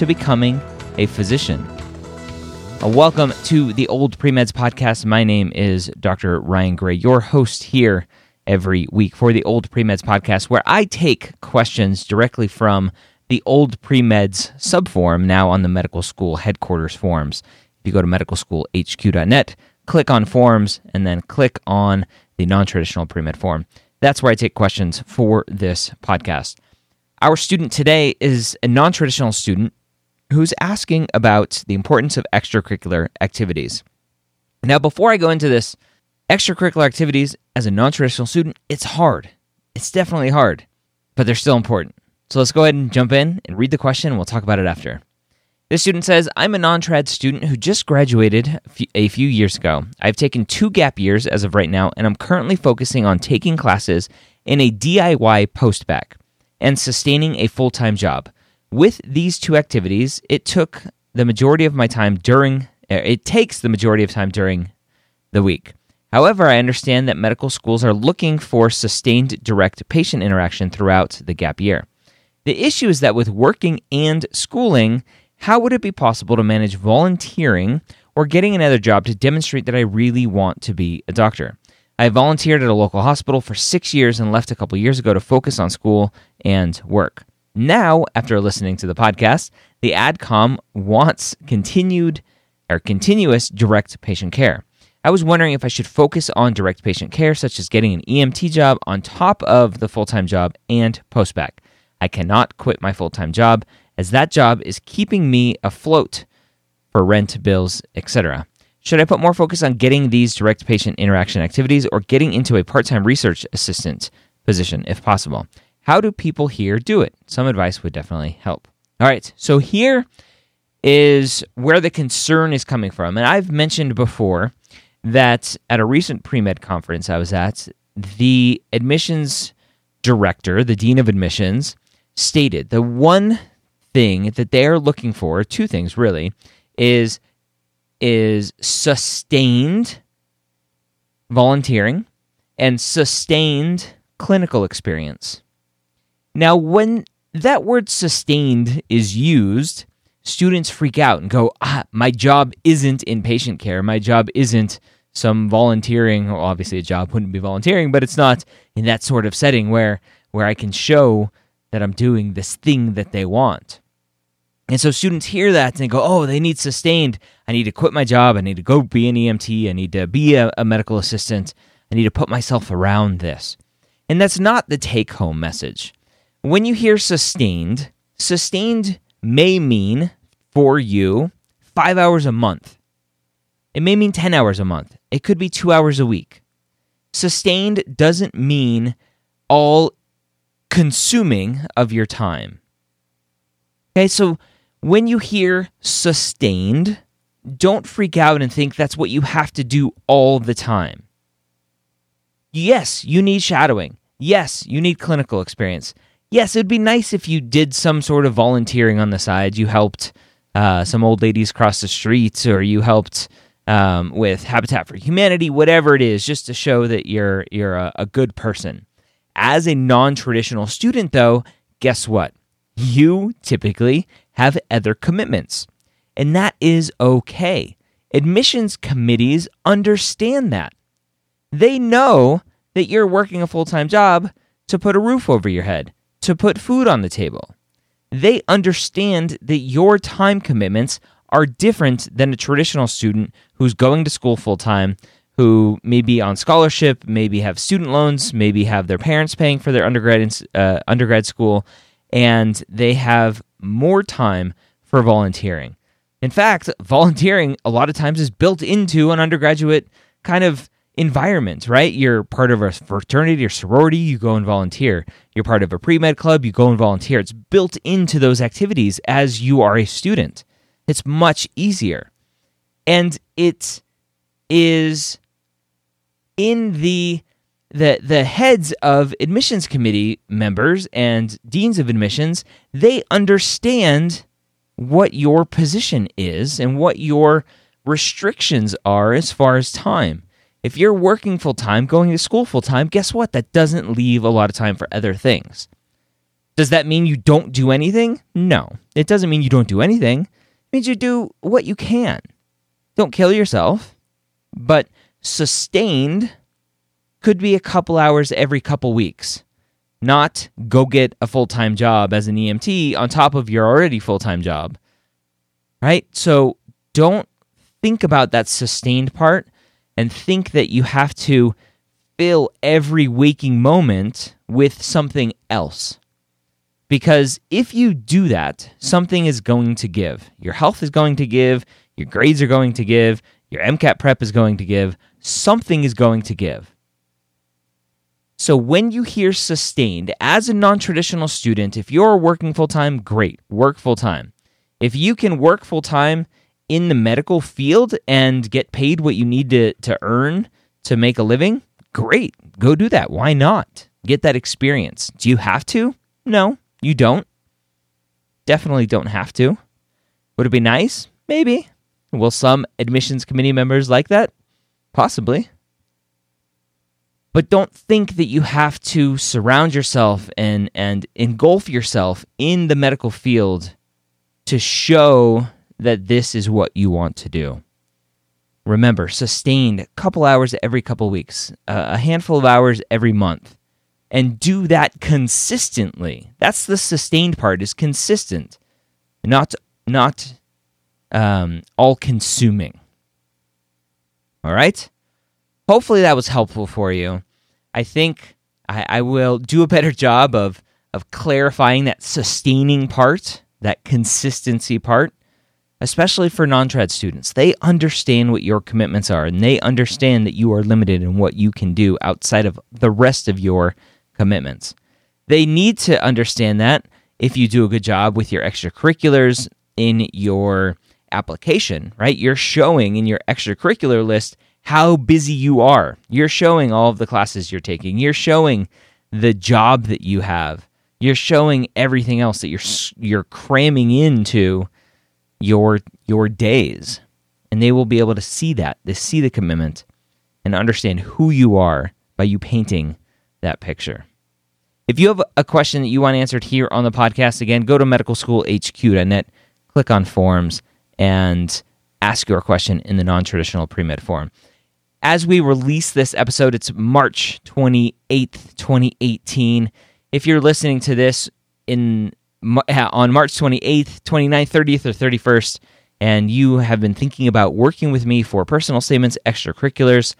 to becoming a physician. Uh, welcome to the Old Premeds Podcast. My name is Dr. Ryan Gray, your host here every week for the Old Premeds Podcast, where I take questions directly from the Old Premeds subforum now on the medical school headquarters forums. If you go to medicalschoolhq.net, click on forms, and then click on the non traditional premed form. That's where I take questions for this podcast. Our student today is a non traditional student who's asking about the importance of extracurricular activities. Now, before I go into this, extracurricular activities as a non traditional student, it's hard. It's definitely hard, but they're still important. So let's go ahead and jump in and read the question, and we'll talk about it after. This student says, I'm a non trad student who just graduated a few years ago. I've taken two gap years as of right now, and I'm currently focusing on taking classes in a DIY postbac and sustaining a full time job. With these two activities, it took the majority of my time during, uh, it takes the majority of time during the week. However, I understand that medical schools are looking for sustained direct patient interaction throughout the gap year. The issue is that with working and schooling, how would it be possible to manage volunteering or getting another job to demonstrate that I really want to be a doctor? I volunteered at a local hospital for six years and left a couple years ago to focus on school and work. Now, after listening to the podcast, the ADCOM wants continued or continuous direct patient care. I was wondering if I should focus on direct patient care, such as getting an EMT job on top of the full time job and postbac. I cannot quit my full time job, as that job is keeping me afloat for rent, bills, etc. Should I put more focus on getting these direct patient interaction activities or getting into a part time research assistant position if possible? How do people here do it? Some advice would definitely help. All right, so here is where the concern is coming from. And I've mentioned before that at a recent pre med conference I was at, the admissions director, the dean of admissions, stated the one thing that they're looking for, two things really, is is sustained volunteering and sustained clinical experience. Now, when that word sustained is used, students freak out and go, ah, my job isn't in patient care. My job isn't some volunteering. Well, obviously, a job wouldn't be volunteering, but it's not in that sort of setting where, where I can show that I'm doing this thing that they want. And so students hear that and they go, oh, they need sustained. I need to quit my job. I need to go be an EMT. I need to be a, a medical assistant. I need to put myself around this. And that's not the take home message. When you hear sustained, sustained may mean for you five hours a month. It may mean 10 hours a month. It could be two hours a week. Sustained doesn't mean all consuming of your time. Okay, so when you hear sustained, don't freak out and think that's what you have to do all the time. Yes, you need shadowing. Yes, you need clinical experience. Yes, it'd be nice if you did some sort of volunteering on the side. You helped uh, some old ladies cross the streets, or you helped um, with Habitat for Humanity, whatever it is, just to show that you're you're a, a good person. As a non-traditional student, though, guess what? You typically have other commitments. And that is okay. Admissions committees understand that. They know that you're working a full time job to put a roof over your head, to put food on the table. They understand that your time commitments are different than a traditional student who's going to school full time, who may be on scholarship, maybe have student loans, maybe have their parents paying for their undergrad, uh, undergrad school, and they have more time for volunteering. In fact, volunteering a lot of times is built into an undergraduate kind of environment, right? You're part of a fraternity or sorority, you go and volunteer. You're part of a pre med club, you go and volunteer. It's built into those activities as you are a student. It's much easier. And it is in the the the heads of admissions committee members and deans of admissions, they understand what your position is and what your restrictions are as far as time. If you're working full time, going to school full time, guess what? That doesn't leave a lot of time for other things. Does that mean you don't do anything? No. It doesn't mean you don't do anything. It means you do what you can. Don't kill yourself, but sustained could be a couple hours every couple weeks, not go get a full time job as an EMT on top of your already full time job. Right? So don't think about that sustained part and think that you have to fill every waking moment with something else. Because if you do that, something is going to give. Your health is going to give, your grades are going to give, your MCAT prep is going to give, something is going to give. So when you hear sustained as a non traditional student, if you're working full time, great, work full time. If you can work full time in the medical field and get paid what you need to, to earn to make a living, great, go do that. Why not? Get that experience. Do you have to? No, you don't. Definitely don't have to. Would it be nice? Maybe. Will some admissions committee members like that? Possibly. But don't think that you have to surround yourself and, and engulf yourself in the medical field to show that this is what you want to do. Remember, sustained a couple hours every couple weeks, a handful of hours every month, and do that consistently. That's the sustained part is consistent, not not um, all consuming. All right. Hopefully that was helpful for you. I think I, I will do a better job of of clarifying that sustaining part, that consistency part, especially for non trad students. They understand what your commitments are and they understand that you are limited in what you can do outside of the rest of your commitments. They need to understand that if you do a good job with your extracurriculars in your application, right? You're showing in your extracurricular list how busy you are. You're showing all of the classes you're taking. You're showing the job that you have. You're showing everything else that you're you're cramming into your your days. And they will be able to see that. They see the commitment and understand who you are by you painting that picture. If you have a question that you want answered here on the podcast, again, go to medicalschoolhq.net, click on forms, and ask your question in the non traditional pre med form as we release this episode, it's March 28th, 2018. If you're listening to this in on March 28th, 29th, 30th, or 31st, and you have been thinking about working with me for personal statements, extracurriculars,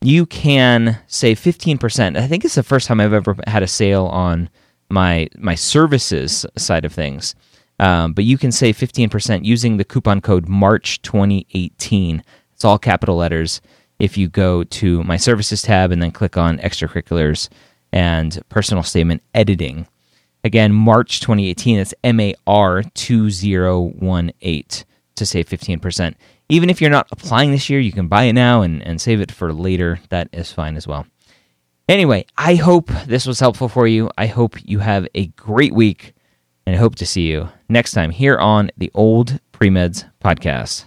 you can save 15%. I think it's the first time I've ever had a sale on my my services side of things. Um, but you can save 15% using the coupon code March 2018. It's all capital letters if you go to my services tab and then click on extracurriculars and personal statement editing. Again, March 2018, that's MAR 2018 to save 15%. Even if you're not applying this year, you can buy it now and, and save it for later. That is fine as well. Anyway, I hope this was helpful for you. I hope you have a great week, and I hope to see you next time here on the Old Premeds Podcast.